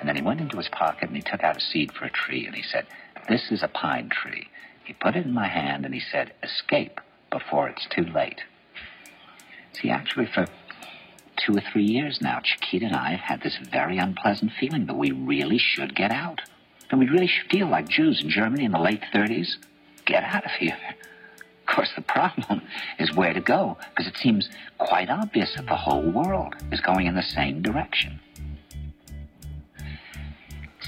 And then he went into his pocket and he took out a seed for a tree and he said, This is a pine tree. He put it in my hand and he said, Escape before it's too late. See, actually, for two or three years now, Chiquita and I have had this very unpleasant feeling that we really should get out. And we really should feel like Jews in Germany in the late 30s. Get out of here. Of course, the problem is where to go, because it seems quite obvious that the whole world is going in the same direction.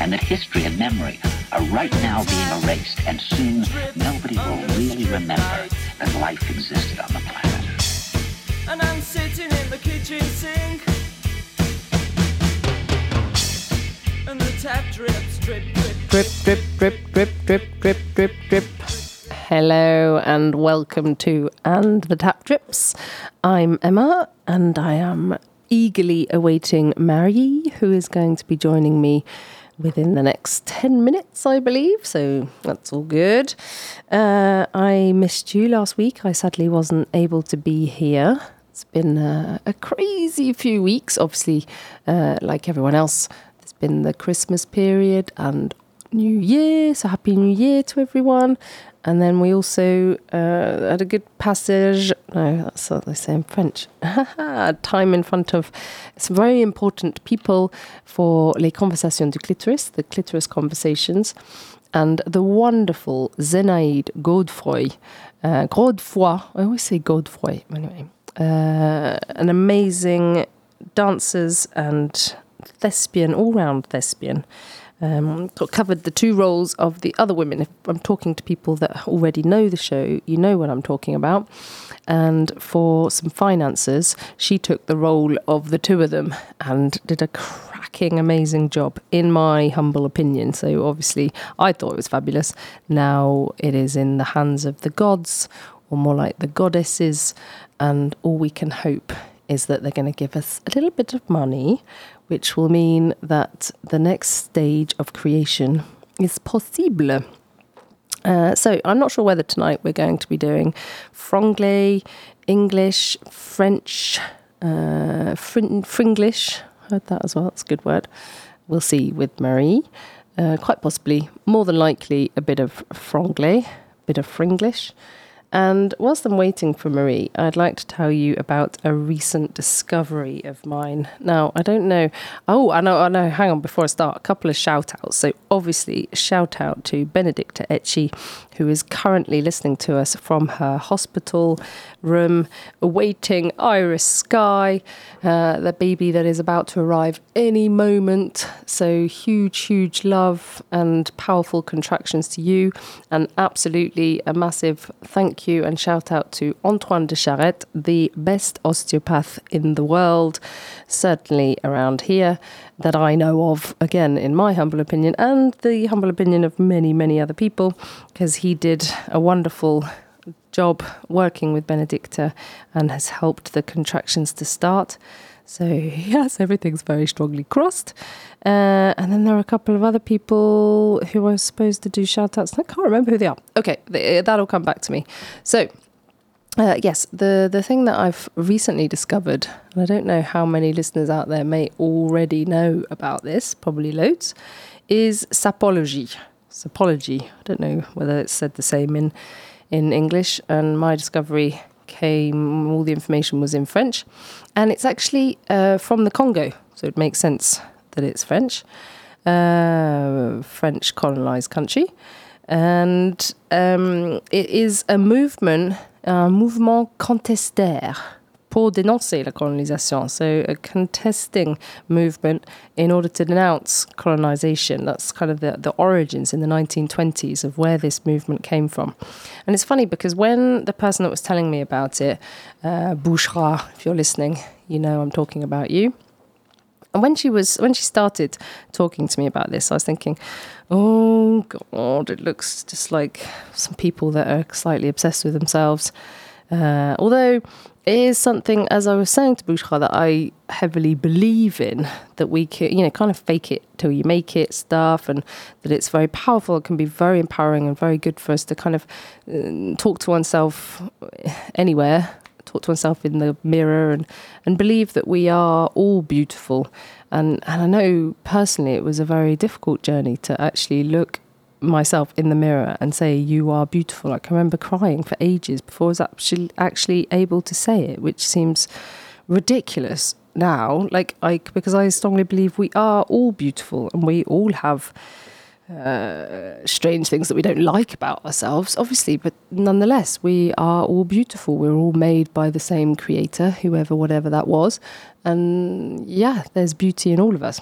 and that history and memory are right now being erased, and soon nobody will really remember that life existed on the planet. And I'm sitting in the kitchen sink. And the tap drips, drip, drip, Drip, drip, drip, drip, drip, drip, drip, drip. Hello and welcome to And the Tap Drips. I'm Emma and I am eagerly awaiting Marie, who is going to be joining me within the next 10 minutes, I believe. So that's all good. Uh, I missed you last week. I sadly wasn't able to be here. It's been uh, a crazy few weeks, obviously, uh, like everyone else. There's been the Christmas period and New Year. So, Happy New Year to everyone. And then we also uh, had a good passage. No, that's what they say in French. Time in front of some very important people for Les Conversations du Clitoris, the clitoris conversations, and the wonderful Zenaide Godefroy. Uh, Godefroy, I always say Godefroy, anyway. Uh, an amazing dancers and thespian, all round thespian um, covered the two roles of the other women. If I'm talking to people that already know the show, you know what I'm talking about. And for some finances, she took the role of the two of them and did a cracking, amazing job, in my humble opinion. So obviously, I thought it was fabulous. Now it is in the hands of the gods, or more like the goddesses, and all we can hope is that they're going to give us a little bit of money which will mean that the next stage of creation is possible. Uh, so I'm not sure whether tonight we're going to be doing franglais, English, French, uh, frin- Fringlish. Heard that as well. That's a good word. We'll see with Marie. Uh, quite possibly, more than likely, a bit of franglais, a bit of Fringlish. And whilst I'm waiting for Marie, I'd like to tell you about a recent discovery of mine. Now, I don't know. Oh, I know, I know. Hang on, before I start, a couple of shout outs. So, obviously, shout out to Benedicta Etchi, who is currently listening to us from her hospital room, awaiting Iris Sky, uh, the baby that is about to arrive any moment. So, huge, huge love and powerful contractions to you. And absolutely a massive thank you and shout out to Antoine de Charette, the best osteopath in the world, certainly around here that I know of, again, in my humble opinion, and the humble opinion of many, many other people, because he did a wonderful job working with Benedicta and has helped the contractions to start. So, yes, everything's very strongly crossed. Uh, and then there are a couple of other people who are supposed to do shout outs. I can't remember who they are. Okay, that'll come back to me. So, uh, yes, the, the thing that I've recently discovered, and I don't know how many listeners out there may already know about this, probably loads, is sapology. Sapology. I don't know whether it's said the same in, in English, and my discovery came, all the information was in French, and it's actually uh, from the Congo, so it makes sense that it's French, uh, French colonized country. And um, it is a movement un mouvement contestaire pour dénoncer la colonisation. So, a contesting movement in order to denounce colonization. That's kind of the, the origins in the 1920s of where this movement came from. And it's funny because when the person that was telling me about it, uh, Bouchra, if you're listening, you know I'm talking about you. And when she was when she started talking to me about this, I was thinking, oh god, it looks just like some people that are slightly obsessed with themselves. Uh, although is something, as I was saying to Bouchra, that I heavily believe in, that we can, you know, kind of fake it till you make it stuff, and that it's very powerful. It can be very empowering and very good for us to kind of uh, talk to oneself anywhere talk to oneself in the mirror and, and believe that we are all beautiful. And, and I know personally it was a very difficult journey to actually look myself in the mirror and say, You are beautiful. Like, I remember crying for ages before I was actually, actually able to say it, which seems ridiculous now. Like, I, because I strongly believe we are all beautiful and we all have uh, strange things that we don't like about ourselves, obviously, but nonetheless, we are all beautiful. We're all made by the same creator, whoever, whatever that was. And yeah, there's beauty in all of us.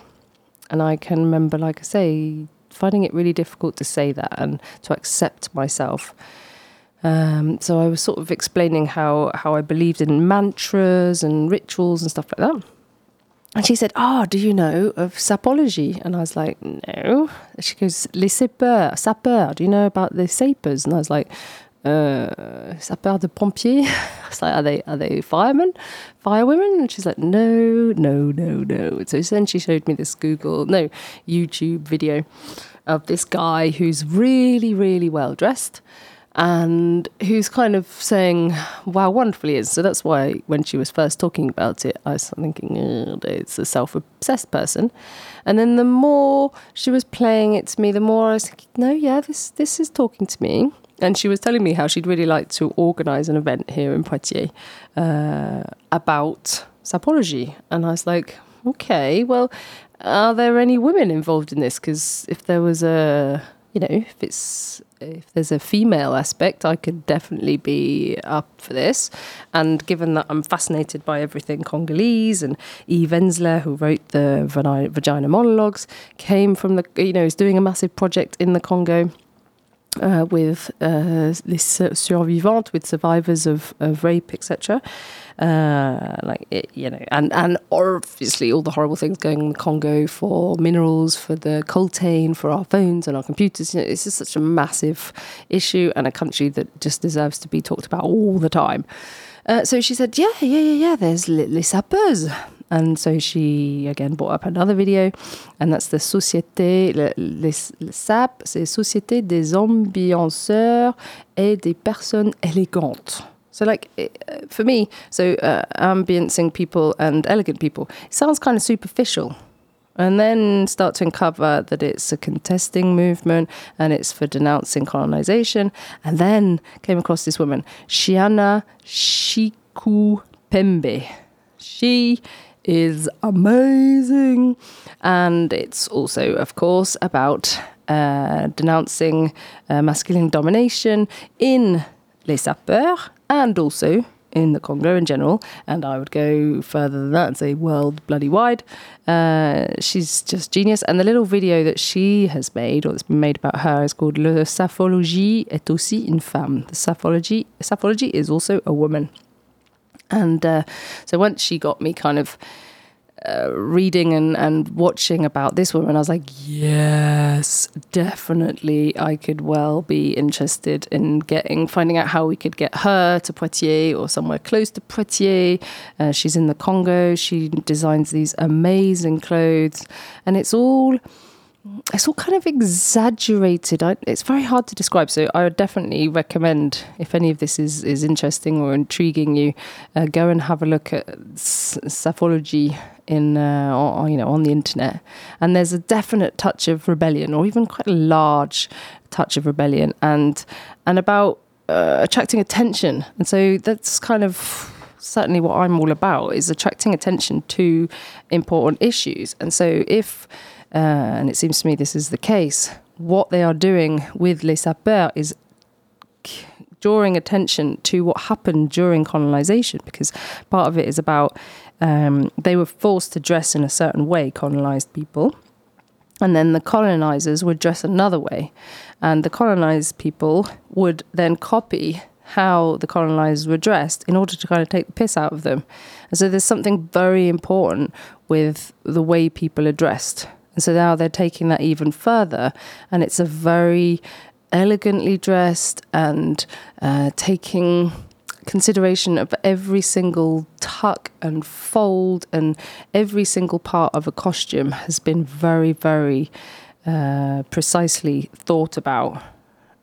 And I can remember, like I say, finding it really difficult to say that and to accept myself. Um, so I was sort of explaining how, how I believed in mantras and rituals and stuff like that. And she said, Oh, do you know of sapology? And I was like, No. She goes, Les sapeurs, sapeurs, do you know about the sapers? And I was like, uh, sapeurs de pompiers? I was like, Are they, are they firemen, firewomen? And she's like, No, no, no, no. So then she showed me this Google, no, YouTube video of this guy who's really, really well dressed and who's kind of saying wow wonderful he is so that's why when she was first talking about it i was thinking it's a self-obsessed person and then the more she was playing it to me the more i was thinking no yeah this this is talking to me and she was telling me how she'd really like to organize an event here in poitiers uh, about sapology and i was like okay well are there any women involved in this because if there was a you know, if it's if there's a female aspect, I could definitely be up for this. And given that I'm fascinated by everything Congolese, and Eve Ensler, who wrote the Vagina Monologues, came from the, you know, is doing a massive project in the Congo. Uh, with uh, les survivantes, with survivors of, of rape, etc uh, like it, you know, and and obviously all the horrible things going in the Congo for minerals, for the coltan, for our phones and our computers. You know, it's just such a massive issue and a country that just deserves to be talked about all the time. Uh, so she said, yeah, yeah, yeah, yeah. There's les sapeurs. And so she again brought up another video, and that's the Société, le, les, le SAP, c'est Société des ambianceurs et des personnes élégantes. So, like for me, so uh, ambiancing people and elegant people sounds kind of superficial. And then start to uncover that it's a contesting movement and it's for denouncing colonization. And then came across this woman, Shiana Shiku Pembe. She is amazing. And it's also, of course, about uh, denouncing uh, masculine domination in Les Sapeurs and also in the Congo in general, and I would go further than that and say world bloody wide. Uh, she's just genius. And the little video that she has made, or that's been made about her, is called Le Saphologie est aussi une femme. The Saphologie, Saphologie is also a woman. And uh, so once she got me kind of uh, reading and, and watching about this woman, I was like, yes, definitely. I could well be interested in getting, finding out how we could get her to Poitiers or somewhere close to Poitiers. Uh, she's in the Congo. She designs these amazing clothes, and it's all it's all kind of exaggerated. I, it's very hard to describe. So I would definitely recommend, if any of this is, is interesting or intriguing you, uh, go and have a look at Saphologie in uh, or, you know on the internet. And there's a definite touch of rebellion, or even quite a large touch of rebellion, and and about uh, attracting attention. And so that's kind of certainly what I'm all about is attracting attention to important issues. And so if uh, and it seems to me this is the case. What they are doing with Les Sapeurs is drawing attention to what happened during colonization, because part of it is about um, they were forced to dress in a certain way, colonized people. And then the colonizers would dress another way. And the colonized people would then copy how the colonizers were dressed in order to kind of take the piss out of them. And so there's something very important with the way people are dressed. And so now they're taking that even further, and it's a very elegantly dressed and uh, taking consideration of every single tuck and fold and every single part of a costume has been very, very uh, precisely thought about.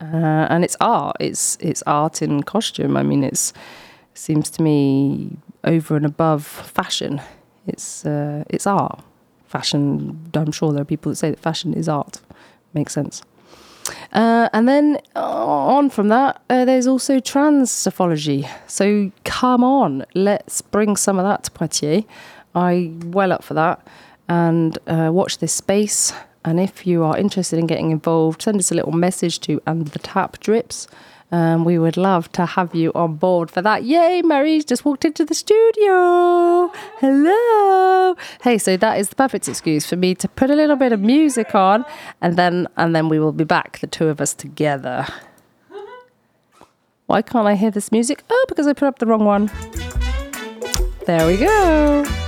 Uh, and it's art. It's it's art in costume. I mean, it's seems to me over and above fashion. It's uh, it's art fashion. I'm sure there are people that say that fashion is art. Makes sense. Uh, and then uh, on from that, uh, there's also trans Saphologie. So come on, let's bring some of that to Poitiers. I well up for that. And uh, watch this space. And if you are interested in getting involved, send us a little message to and the tap drips um, we would love to have you on board for that. Yay, Mary's just walked into the studio. Hello. Hey, so that is the perfect excuse for me to put a little bit of music on and then and then we will be back, the two of us together. Why can't I hear this music? Oh, because I put up the wrong one. There we go.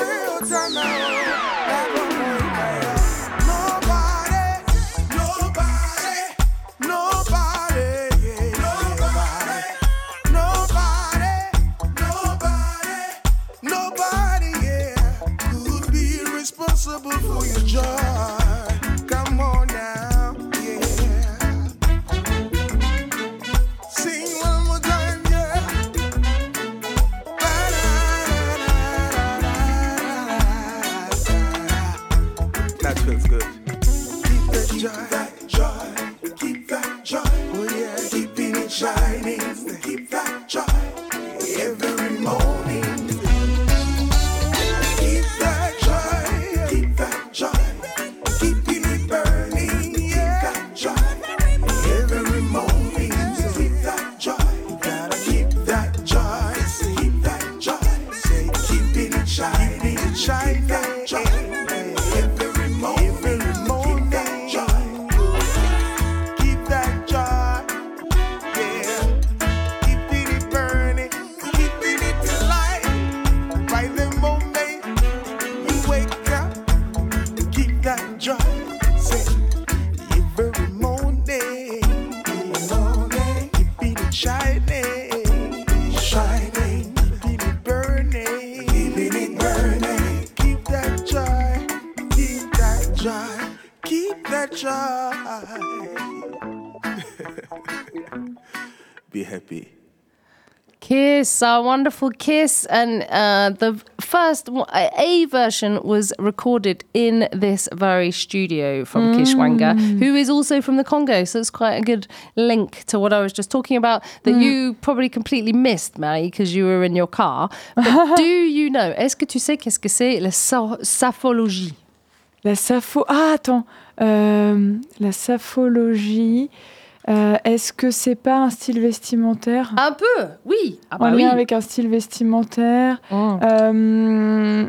real time now. Our wonderful Kiss. And uh, the first, A version was recorded in this very studio from Kishwanga, who is also from the Congo. So it's quite a good link to what I was just talking about that you probably completely missed, Marie, because you were in your car. But do you know, est-ce que tu sais qu'est-ce que c'est la sa- saphologie? La sapho. Ah, attends. Euh, la saphologie. Euh, Est-ce que c'est pas un style vestimentaire? Un peu, oui. Ah En bah lien oui. avec un style vestimentaire. Mm. Euh, mm,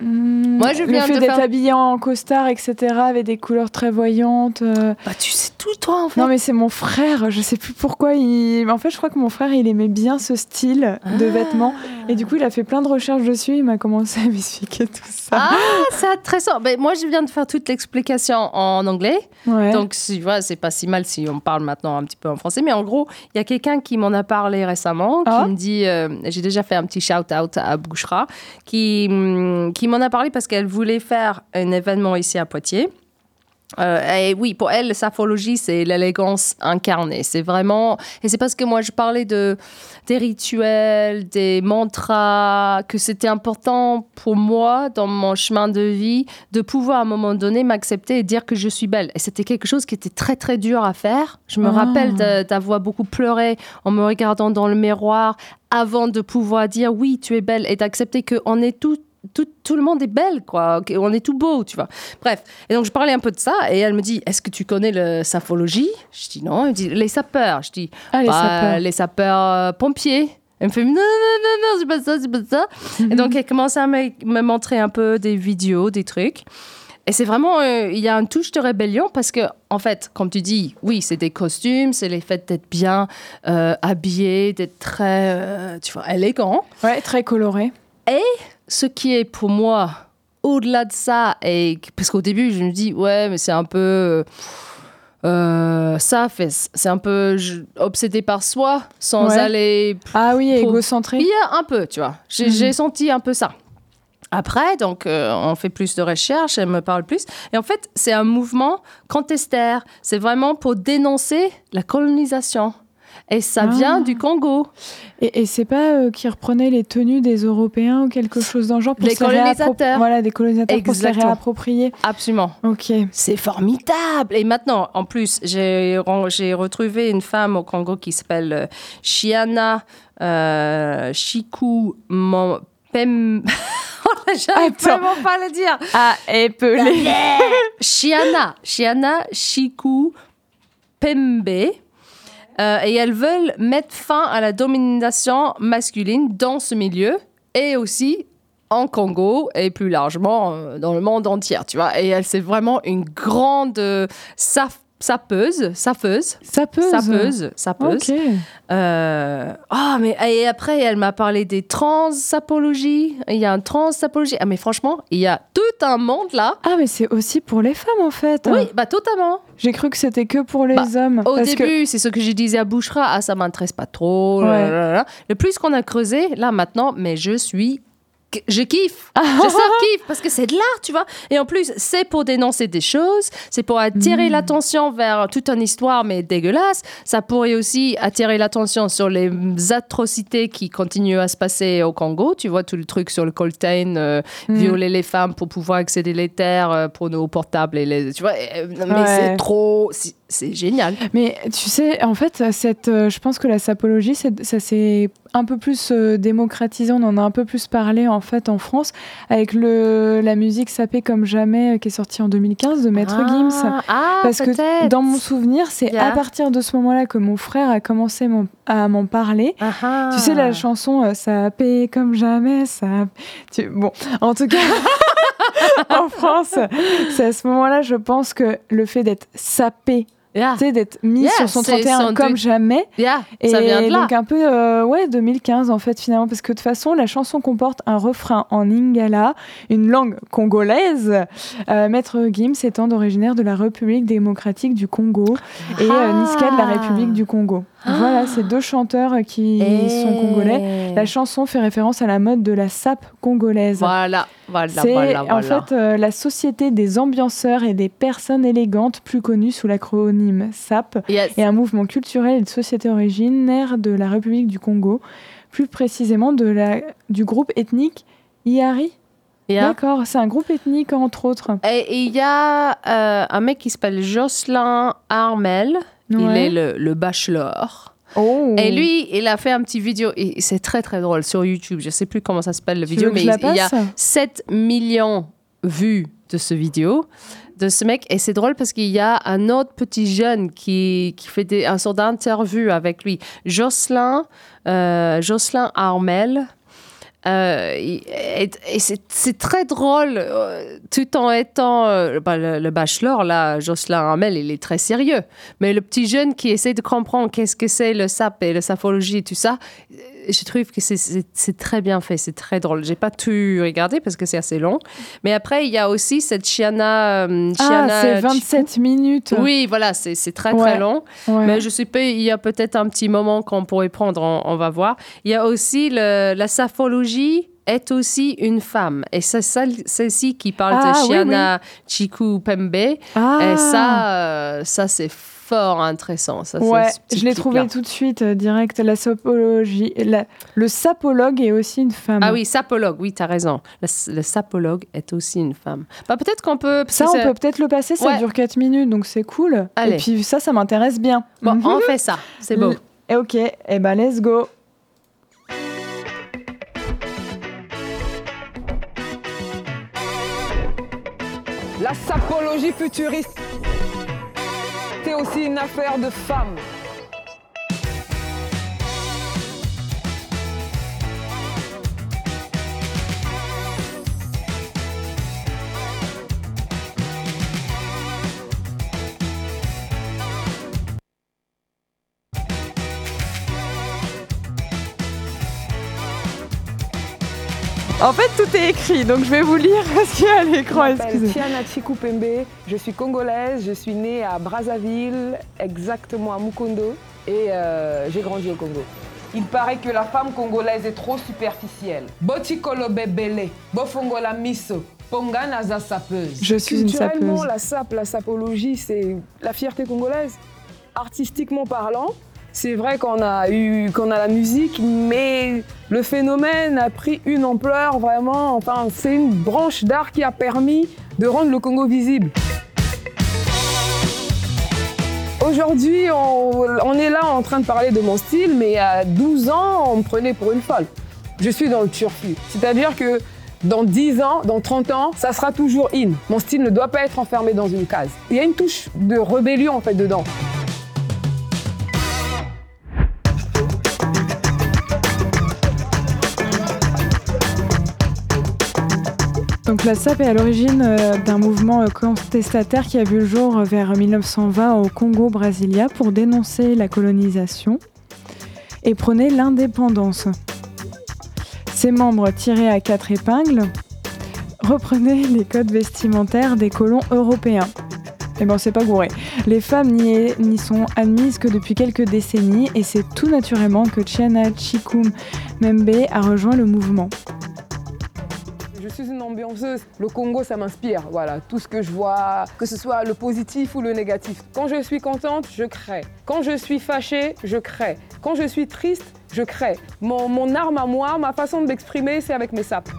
mm, Moi, je le viens fait de d'être faire- habillé en costard, etc., avec des couleurs très voyantes. euh. Bah tu sais tout, toi, en fait. Non, mais c'est mon frère. Je sais plus pourquoi. Il... En fait, je crois que mon frère, il aimait bien ce style de Ah. vêtements. Et du coup, il a fait plein de recherches dessus. Il m'a commencé à m'expliquer tout ça. Ah, c'est intéressant. Ben, moi, je viens de faire toute l'explication en anglais. ouais. Donc, tu vois, c'est pas si mal si on parle maintenant un petit peu en français. Mais en gros, il y a quelqu'un qui m'en a parlé récemment, qui Ah. me dit, euh, j'ai déjà fait un petit shout-out à Bouchra, qui, hum, qui m'en a parlé parce qu'elle voulait faire un événement ici à Poitiers. Euh, et oui, pour elle, la saphologie, c'est l'élégance incarnée. C'est vraiment. Et c'est parce que moi, je parlais de, des rituels, des mantras, que c'était important pour moi, dans mon chemin de vie, de pouvoir à un moment donné m'accepter et dire que je suis belle. Et c'était quelque chose qui était très, très dur à faire. Je me Ah. rappelle d'avoir beaucoup pleuré en me regardant dans le miroir avant de pouvoir dire oui, tu es belle et d'accepter qu'on est tout tout, tout le monde est belle, quoi. On est tout beau, tu vois. Bref. Et donc, je parlais un peu de ça et elle me dit Est-ce que tu connais le saphologie Je dis Non. Elle me dit Les sapeurs. Je dis Ah, les Bah, sapeurs. Les sapeurs euh, pompiers. Elle me fait Non, non, non, non, c'est pas ça, c'est pas ça. Et donc, elle commence à me, me montrer un peu des vidéos, des trucs. Et c'est vraiment, euh, il y a une touche de rébellion parce que, en fait, comme tu dis, oui, c'est des costumes, c'est les fait d'être bien euh, habillé, d'être très, euh, tu vois, élégant Ouais, très coloré. Ce qui est pour moi au-delà de ça, et parce qu'au début je me dis ouais mais c'est un peu euh, ça fait c'est un peu je- obsédé par soi sans Ouais. aller Ah oui, égocentré. il y a un peu tu vois j'ai j'ai senti un peu ça après, donc, euh, on fait plus de recherches, elle me parle plus. Et en fait, c'est un mouvement contestataire. C'est vraiment pour dénoncer la colonisation. Et ça Ah. vient du Congo. Et, et c'est pas euh, qui reprenait les tenues des Européens ou quelque chose dans le genre pour Les se colonisateurs. Voilà, des colonisateurs pour se Exactement. réapproprier. Absolument. Ok. C'est formidable. Et maintenant, en plus, j'ai retrouvé une femme au Congo qui s'appelle euh, Shiana euh, Mon- Pem. Oh, J'arrive vraiment pas à le dire. Ah, épelé. Shiana, Shiana Shiku Pembe. Euh, et elles veulent mettre fin à la domination masculine dans ce milieu et aussi en Congo et plus largement euh, dans le monde entier, tu vois. Et elle, c'est vraiment une grande euh, sapeuse, sapeuse, Ça peut. sapeuse, sapeuse. Ok. Euh, Ah, mais et après, elle m'a parlé des trans-sapologies. Il y a un trans-sapologie. Ah, mais franchement, il y a tout un monde là. Ah, mais c'est aussi pour les femmes en fait. Oui, bah totalement. J'ai cru que c'était que pour les Bah, hommes. Au parce que- début, c'est ce que je disais à Bouchera. Ah, ça m'intéresse pas trop. Ouais. Le plus qu'on a creusé, là maintenant, mais je suis je kiffe. je surkiffe parce que c'est de l'art, tu vois. Et en plus, c'est pour dénoncer des choses, c'est pour attirer l'attention vers toute une histoire, mais dégueulasse. Ça pourrait aussi attirer l'attention sur les atrocités qui continuent à se passer au Congo. Tu vois, tout le truc sur le coltan, euh, violer les femmes pour pouvoir accéder les terres euh, pour nos portables. Et les, tu vois, euh, mais Ouais. c'est trop. C'est génial. Mais tu sais, en fait, cette, euh, je pense que la sapologie, ça s'est un peu plus euh, démocratisé. On en a un peu plus parlé en fait en France avec le, la musique sapée comme jamais euh, qui est sortie en 2015 de Maître Gims. Ah, Parce que dans mon souvenir, c'est Yeah. à partir de ce moment-là que mon frère a commencé mon- à m'en parler. Ah, ah. Tu sais, la chanson euh, Ça paie comme jamais, ça. Tu- Bon, en tout cas, en France, c'est à ce moment-là, je pense que le fait d'être sapé, Yeah. tu sais, d'être mis Yeah, sur son c'est 31 sans comme jamais. Yeah, Et ça vient de là. donc un peu, euh, ouais, 2015 en fait finalement, parce que de toute façon, la chanson comporte un refrain en lingala, une langue congolaise. Euh, Maître Gims étant originaire de la République démocratique du Congo et euh, Niska de la République du Congo. Voilà, c'est deux chanteurs qui sont congolais. Eh. La chanson fait référence à la mode de la sape congolaise. Voilà, voilà, C'est voilà, en fait euh, la société des ambianceurs et des personnes élégantes, plus connue sous l'acronyme SAP, Yes. et un mouvement culturel et de société originaire de la République du Congo, plus précisément de la, du groupe ethnique Iari. Yeah. D'accord, c'est un groupe ethnique entre autres. Et il y a euh, un mec qui s'appelle Jocelyn Armel. Il est le, le bachelor. Oh. Et lui, il a fait un petit vidéo. Et c'est très très drôle sur YouTube. Je sais plus comment ça s'appelle le Tu vidéo, mais il, il y a passe 7 millions vues de ce vidéo de ce mec et c'est drôle parce qu'il y a un autre petit jeune qui, qui fait des, un sort d'interview avec lui Jocelyn euh, Jocelyn Armel Euh, et c'est très drôle, euh, tout en étant euh, bah, le, bachelor, là, Jocelyn Armel, il est très sérieux. Mais le petit jeune qui essaie de comprendre qu'est-ce que c'est le sap et la saphologie et tout ça, je trouve que c'est- très bien fait, c'est très drôle. J'ai pas tout regardé parce que c'est assez long. Mais après, il y a aussi cette Chiana. euh, Ah, c'est 27 minutes. Oui, voilà, c'est très Ouais. très long. Ouais. Mais je sais pas, il y a peut-être un petit moment qu'on pourrait prendre, on, on va voir. Il y a aussi le- la saphologie est aussi une femme. Et c'est celle- celle-ci qui parle Ah, de oui, Chiana Chiku Pembe. Ah. Et ça, euh, ça c'est fort intéressant. Ça, Ouais, je l'ai trouvé tout de suite euh, direct. La sapologie, la- le sapologue est aussi une femme. Ah oui, sapologue, oui, tu as raison. Le, le sapologue est aussi une femme. Bah, peut-être qu'on peut... Ça, on peut peut-être le passer. Ça Ouais. dure 4 minutes, donc c'est cool. Allez. Et puis ça, ça m'intéresse bien. Bon, Mhm. on fait ça, c'est beau. Et ok, et ben let's go. La sapologie futuriste, aussi une affaire de femmes. En fait, tout est écrit, donc je vais vous lire ce qu'il y a à l'écran. Tiana Chikupembe, je suis congolaise, je suis née à Brazzaville, exactement à Mukondo, et euh, j'ai grandi au Congo. Il paraît que la femme congolaise est trop superficielle. Botikolo bebele, bofongola miso, ponga naza sapeuse. Je suis une sapeuse. la sap, la sapologie, c'est la fierté congolaise. Artistiquement parlant, c'est vrai qu'on a eu qu'on a la musique, mais le phénomène a pris une ampleur vraiment. Enfin, c'est une branche d'art qui a permis de rendre le Congo visible. Aujourd'hui, on, est là en train de parler de mon style, mais à 12 ans, on me prenait pour une folle. Je suis dans le turfu. C'est-à-dire que dans 10 ans, dans 30 ans, ça sera toujours in. Mon style ne doit pas être enfermé dans une case. Il y a une touche de rébellion en fait dedans. Donc la SAP est à l'origine euh, d'un mouvement euh, contestataire qui a vu le jour euh, vers 1920 au Congo-Brasilia pour dénoncer la colonisation et prôner l'indépendance. Ses membres, tirés à quatre épingles, reprenaient les codes vestimentaires des colons européens. Eh ben, c'est pas gouré. Les femmes n'y n'y sont admises que depuis quelques décennies et c'est tout naturellement que Chiana Chikum Membe a rejoint le mouvement. Je suis une ambianceuse. Le Congo, ça m'inspire. Voilà, tout ce que je vois, que ce soit le positif ou le négatif. Quand je suis contente, je crée. Quand je suis fâchée, je crée. Quand je suis triste, je crée. Mon, mon arme à moi, ma façon de m'exprimer, c'est avec mes sapes.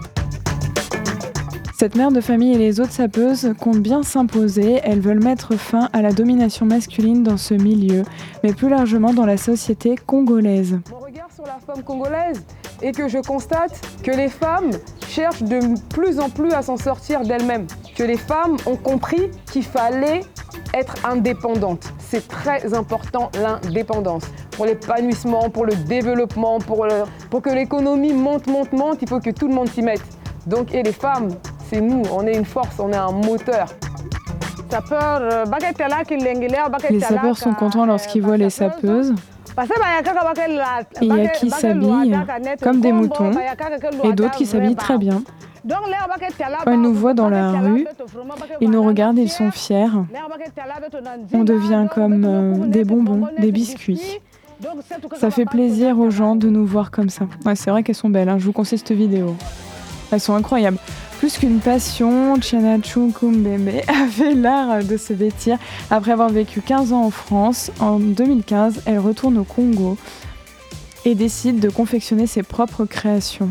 Cette mère de famille et les autres sapeuses comptent bien s'imposer. Elles veulent mettre fin à la domination masculine dans ce milieu, mais plus largement dans la société congolaise. Sur la femme congolaise est que je constate que les femmes cherchent de plus en plus à s'en sortir d'elles-mêmes. Que les femmes ont compris qu'il fallait être indépendante. C'est très important l'indépendance. Pour l'épanouissement, pour le développement, pour, le- pour que l'économie monte, monte, monte, il faut que tout le monde s'y mette. Donc, et les femmes, c'est nous, on est une force, on est un moteur. Les sapeurs sont contents lorsqu'ils voient les sapeuses. Il y a qui s'habillent comme des moutons et d'autres qui s'habillent très bien. Quand ils nous voient dans la rue, Ils nous regardent, ils sont fiers. On devient comme euh, des bonbons, des biscuits. Ça fait plaisir aux gens de nous voir comme ça. Ouais, c'est vrai qu'elles sont belles, hein. je vous conseille cette vidéo. Elles sont incroyables. Plus qu'une passion, Chianachu Kumbembe a fait l'art de se vêtir. Après avoir vécu 15 ans en France, en 2015, elle retourne au Congo et décide de confectionner ses propres créations.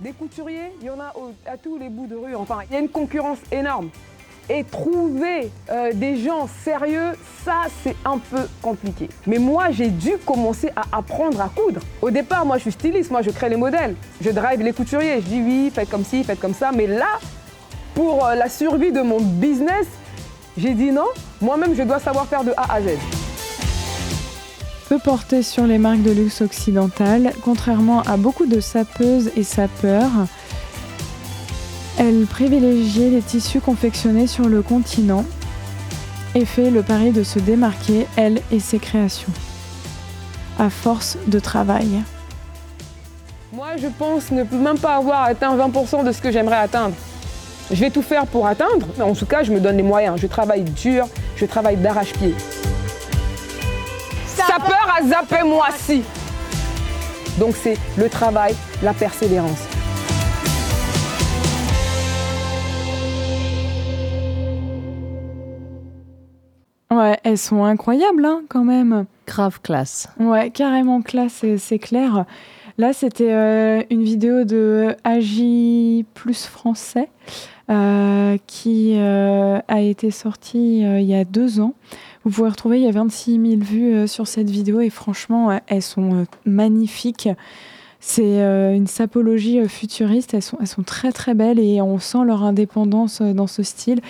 Des couturiers, il y en a à tous les bouts de rue. Enfin, il y a une concurrence énorme. Et trouver euh, des gens sérieux, ça, c'est un peu compliqué. Mais moi, j'ai dû commencer à apprendre à coudre. Au départ, moi, je suis styliste, moi, je crée les modèles. Je drive les couturiers. Je dis oui, faites comme ci, faites comme ça. Mais là, pour euh, la survie de mon business, j'ai dit non. Moi-même, je dois savoir faire de A à Z. peu portée sur les marques de luxe occidentales, contrairement à beaucoup de sapeuses et sapeurs. Elle privilégie les tissus confectionnés sur le continent et fait le pari de se démarquer, elle et ses créations. À force de travail. Moi, je pense ne même pas avoir atteint 20% de ce que j'aimerais atteindre. Je vais tout faire pour atteindre, mais en tout cas, je me donne les moyens. Je travaille dur, je travaille d'arrache-pied. Sapeur a zappé moi si. Donc c'est le travail, la persévérance. Ouais, elles sont incroyables hein, quand même. Grave classe. Ouais, carrément classe, c'est- clair. Là, c'était euh, une vidéo de Agi Plus Français euh, qui euh, a été sortie il y a deux ans. Vous pouvez retrouver, il y a 26 000 vues sur cette vidéo et franchement, elles sont magnifiques. C'est euh, une sapologie euh, futuriste, elles sont, elles sont très très belles et on sent leur indépendance euh, dans ce style.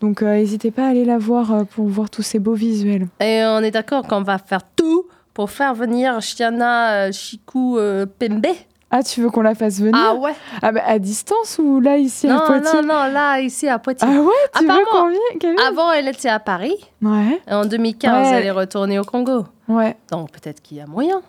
Donc n'hésitez pas à aller la voir pour voir tous ces beaux visuels. Et on est d'accord qu'on va faire tout pour faire venir Shiana Chiku Pembe. Ah, tu veux qu'on la fasse venir Ah ouais Ah bah à distance ou là ici à Poitiers non, non, là, ici à Poitiers. Ah ouais, tu veux qu'on vienne Avant, elle était à Paris. Ouais, Et en 2015, Ouais. elle est retournée au Congo. ouais. Donc peut-être qu'il y a moyen.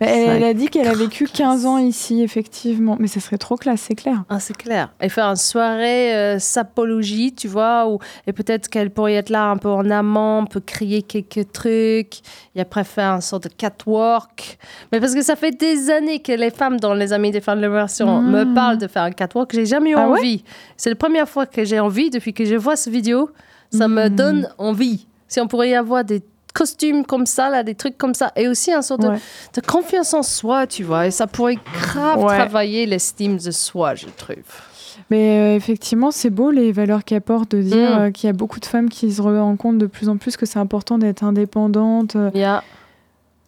Bah, elle, a dit qu'elle a vécu classe. 15 ans ici, effectivement. Mais ça serait trop classe, c'est clair. Ah, c'est clair. Et faire une soirée euh, sapologie, tu vois, ou, et peut-être qu'elle pourrait être là un peu en amont, on peut créer quelques trucs, et après faire une sorte de catwalk. Mais parce que ça fait des années que les femmes dans Les Amis des femmes de l'émission Mm. me parlent de faire un catwalk. J'ai jamais eu Ah ouais envie. C'est la première fois que j'ai envie depuis que je vois cette vidéo. Ça me Mm. donne envie. Si on pourrait y avoir des costumes comme ça, là, des trucs comme ça, et aussi un sorte de, Ouais. de confiance en soi, tu vois, et ça pourrait grave Ouais. travailler l'estime de soi, je trouve. Mais euh, effectivement, c'est beau les valeurs qu'elle porte de dire Mm. euh, qu'il y a beaucoup de femmes qui se rendent compte de plus en plus que c'est important d'être indépendante. Euh, Yeah.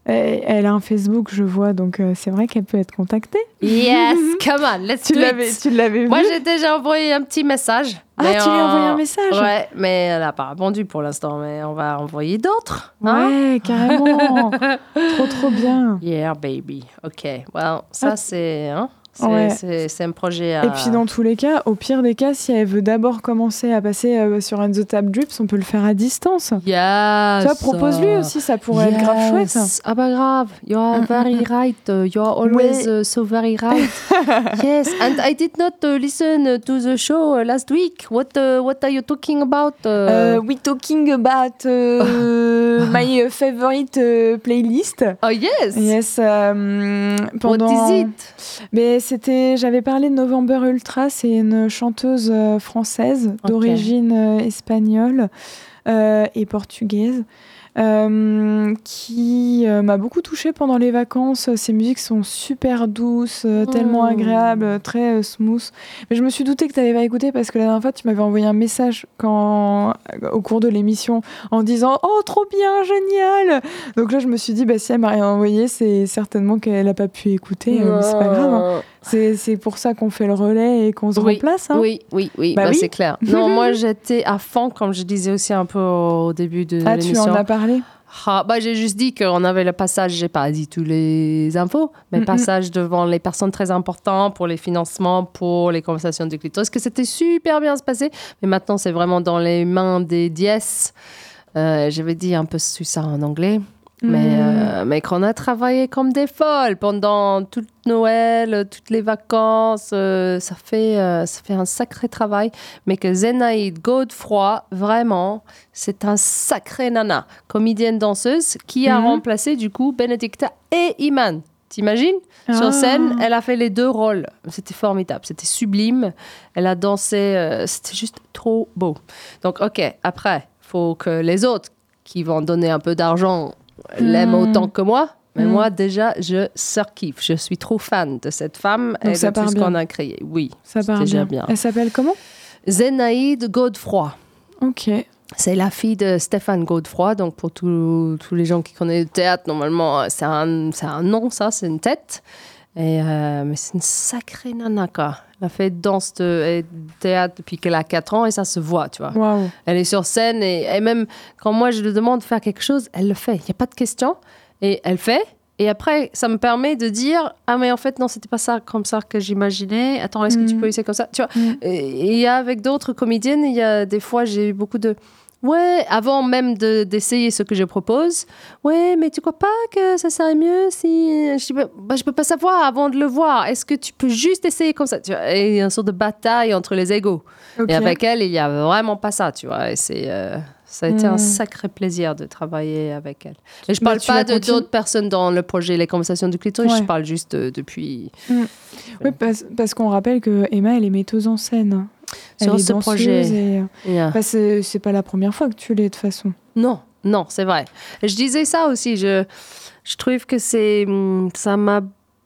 Elle a un Facebook, je vois, donc euh, c'est vrai qu'elle peut être contactée. Yes, come on, let's Tu do it. tu l'avais vu Moi, j'ai déjà envoyé un petit message. Ah, tu lui as envoyé un message? Ouais, mais elle n'a pas répondu pour l'instant, mais on va envoyer d'autres. hein? Ouais, carrément. trop, trop bien. Yeah, baby. OK. Well, ça, Ah. c'est, hein, c'est, Ouais. un projet à... Et puis dans tous les cas, au pire des cas, si elle veut d'abord commencer à passer euh, sur un The Tap Drips, on peut le faire à distance. Yes. Tu vois, propose-lui aussi, ça pourrait être grave chouette. Yes. Ah bah grave, you are Mm, very right. Uh, You are always Oui. uh, so very right. yes, and I did not uh, listen to the show uh, last week. What uh, what are you talking about? uh? Uh, we talking about uh, my favorite uh, playlist. oh yes. Yes, euh, pendant. What is it? Mais c'était, j'avais parlé de November Ultra, c'est une chanteuse euh, française d'origine euh, espagnole et portugaise. Euh, qui euh, m'a beaucoup touchée pendant les vacances. Ces musiques sont super douces, euh, tellement Oh. agréables, très smooth. Mais je me suis douté que tu n'avais pas écouté parce que la dernière fois, tu m'avais envoyé un message quand, au cours de l'émission en disant Oh, trop bien, génial Donc là, je me suis dit, bah, si elle m'a rien envoyé, c'est certainement qu'elle n'a pas pu écouter. mais c'est pas grave. hein. C'est pour ça qu'on fait le relais et qu'on se Oui, remplace. hein. Oui, oui, oui, Bah bah, oui. c'est clair. Non, moi j'étais à fond, comme je disais aussi un peu au début de Ah, tu l'émission. en as parlé? Ah, bah, j'ai juste dit qu'on avait le passage, j'ai pas dit tous les infos, mais passage devant les personnes très importantes pour les financements, pour les conversations du clitoris, que c'était super bien se passer. Mais maintenant, c'est vraiment dans les mains des dièses. Euh, J'avais dit un peu ça en anglais. Mais, Mm. euh, mais qu'on a travaillé comme des folles pendant toute Noël, toutes les vacances, euh, ça, fait, euh, ça fait un sacré travail. Mais que Zenaïde Godefroy, vraiment, c'est un sacré nana, comédienne danseuse, qui a Mhm. remplacé du coup Benedicta et Iman. T'imagines? Sur Ah. scène, elle a fait les deux rôles. C'était formidable, c'était sublime. Elle a dansé, c'était juste trop beau. Donc, ok, après, faut que les autres qui vont donner un peu d'argent l'aiment Mm. autant que moi. Mais Mm. moi, déjà, je surkiffe. Je suis trop fan de cette femme Donc et ça de tout ce qu'on a créé. Oui, Ça part déjà bien. bien. Elle s'appelle comment? Zénaïde Godefroy. Ok. C'est la fille de Stéphane Godefroy. Donc, pour tous les gens qui connaissent le théâtre, normalement, c'est un, c'est un nom, ça, c'est une tête. Et, euh, mais c'est une sacrée nana, quoi. Elle a fait danse de, et théâtre depuis qu'elle a 4 ans et ça se voit, tu vois. Waouh. Elle est sur scène et, et même quand moi je lui demande de faire quelque chose, elle le fait. Il n'y a pas de question. Et elle fait. Et après, ça me permet de dire Ah, mais en fait, non, c'était pas ça comme ça que j'imaginais. Attends, est-ce que tu Mhm. peux essayer comme ça Tu vois? Mhm. Et il y a avec d'autres comédiennes, il y a des fois, j'ai eu beaucoup de. Ouais, avant même de- d'essayer ce que je propose. Ouais, mais tu crois pas que ça serait mieux si. Je dis, bah, peux pas savoir avant de le voir. Est-ce que tu peux juste essayer comme ça tu vois? Et il y a une sorte de bataille entre les égaux. Et avec elle, il n'y a vraiment pas ça, tu vois. Et c'est, euh, ça a été un Hmm. sacré plaisir de travailler avec elle. Et je Bah, parle pas de d'autres personnes dans le projet Les Conversations du Clitoris, Ouais. je parle juste euh, depuis. Oui, parce, parce qu'on rappelle que Emma, elle est metteuse en scène. Sur ce projet. et, euh, Yeah. bah, c'est pas la première fois que tu l'es de toute façon. Non, non, c'est vrai. Je disais ça aussi. Je, je trouve que c'est, hum, ça m'a,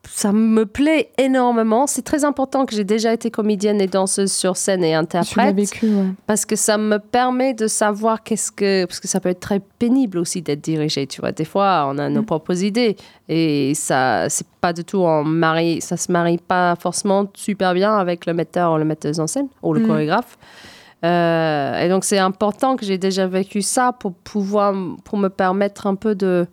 ça me plaît énormément. C'est très important que j'ai déjà été comédienne et danseuse sur scène et interprète. vécu, ouais. Parce que ça me permet de savoir qu'est-ce que. Parce que ça peut être très pénible aussi d'être dirigé, tu vois. Des fois, on a nos Mm. propres idées et ça, c'est pas du tout en mari. Ça se marie pas forcément super bien avec le metteur ou le metteuse en scène ou le Mm. chorégraphe. Euh, et donc, c'est important que j'ai déjà vécu ça pour pouvoir. pour me permettre un peu de.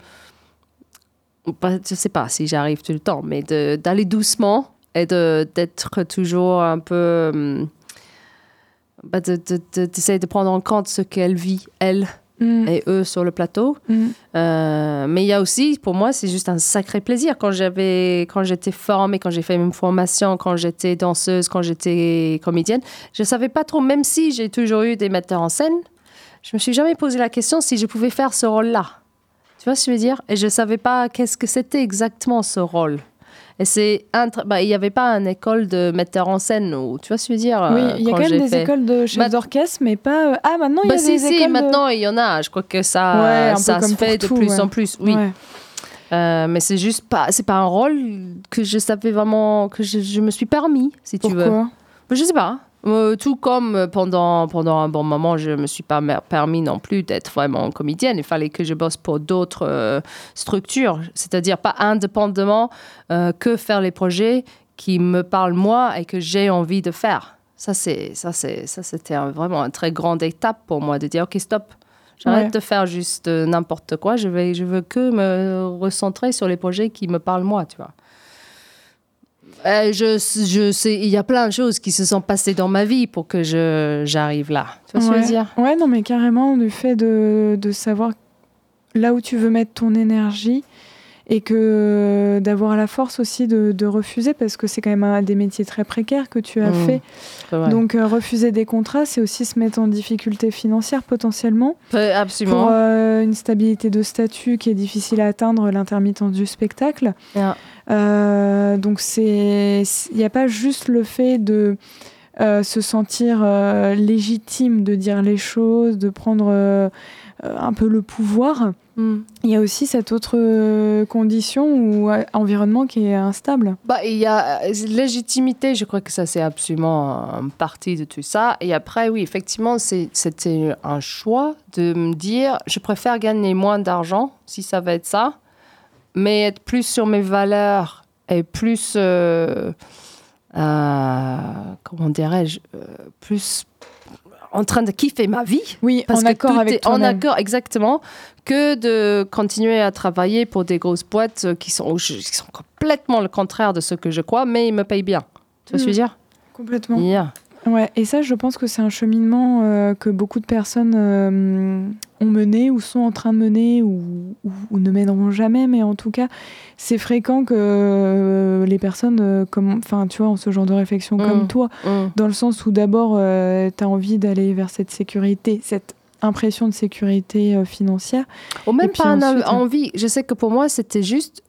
Je sais pas si j'arrive tout le temps, mais d'aller doucement et d'être toujours un peu. hum, bah, de- de- de- d'essayer de prendre en compte ce qu'elle vit, elle Mm, et eux sur le plateau. mm. Euh, mais il y a aussi, pour moi, c'est juste un sacré plaisir. Quand j'avais, quand j'étais formée, quand j'ai fait une formation, quand j'étais danseuse, quand j'étais comédienne, je savais pas trop, même si j'ai toujours eu des metteurs en scène, je me suis jamais posé la question si je pouvais faire ce rôle-là. Tu vois ce que je veux dire? Et je savais pas qu'est-ce que c'était exactement ce rôle. Et c'est bah, il n'y avait pas une école de metteur en scène ou tu vois ce que je veux dire Oui, euh, il y a quand même des fait- écoles de chefs Bah- d'orchestre, mais pas. euh, Ah, maintenant il y bah a si, des si, écoles. maintenant il y en a. Je crois que ça, Ouais, ça se fait de tout, plus ouais. en plus. Oui. Ouais. Euh, mais c'est juste pas, c'est pas un rôle que je savais vraiment, que je, je me suis permis, si tu veux. Mais Je sais pas. Euh, tout comme pendant, pendant un bon moment, je me suis pas permis non plus d'être vraiment comédienne. Il fallait que je bosse pour d'autres euh, structures, c'est-à-dire pas indépendamment euh, que faire les projets qui me parlent moi et que j'ai envie de faire. Ça, c'est, ça, c'est, ça, c'était vraiment une très grande étape pour moi de dire ok stop. J'arrête Ouais. de faire juste n'importe quoi. Je vais, je veux que me recentrer sur les projets qui me parlent moi, tu vois. Euh, je, je sais, il y a plein de choses qui se sont passées dans ma vie pour que je, j'arrive là. Tu vois ce que je veux dire? Ouais, non, mais carrément, du fait de, de savoir là où tu veux mettre ton énergie et que d'avoir la force aussi de, refuser parce que c'est quand même un des métiers très précaires que tu as mmh. fait. Donc euh, refuser des contrats, c'est aussi se mettre en difficulté financière potentiellement. Absolument. Pour euh, une stabilité de statut qui est difficile à atteindre, l'intermittence du spectacle. Euh, donc c'est, il n'y a pas juste le fait de se sentir légitime de dire les choses, de prendre un peu le pouvoir. Hmm. Il y a aussi cette autre euh, condition ou euh, environnement qui est instable. Bah, il y a euh, légitimité, je crois que ça c'est absolument une partie de tout ça. Et après, oui, effectivement, c'était un choix de me dire, je préfère gagner moins d'argent, si ça va être ça, mais être plus sur mes valeurs et plus, comment dirais-je, plus en train de kiffer ma vie. Oui, en accord avec toi En accord, exactement. Que de continuer à travailler pour des grosses boîtes qui sont, qui sont complètement le contraire de ce que je crois, mais ils me payent bien. Tu vois ce que je veux hmm. dire? Complètement. Ouais, et ça, je pense que c'est un cheminement euh, que beaucoup de personnes euh, ont mené ou sont en train de mener ou, ne mèneront jamais, mais en tout cas, c'est fréquent que euh, les personnes, comme, enfin, tu vois, ont ce genre de réflexion comme mmh. toi, mmh. dans le sens où d'abord, tu as envie d'aller vers cette sécurité, cette impression de sécurité financière. Ou même pas envie. Je sais que pour moi, c'était juste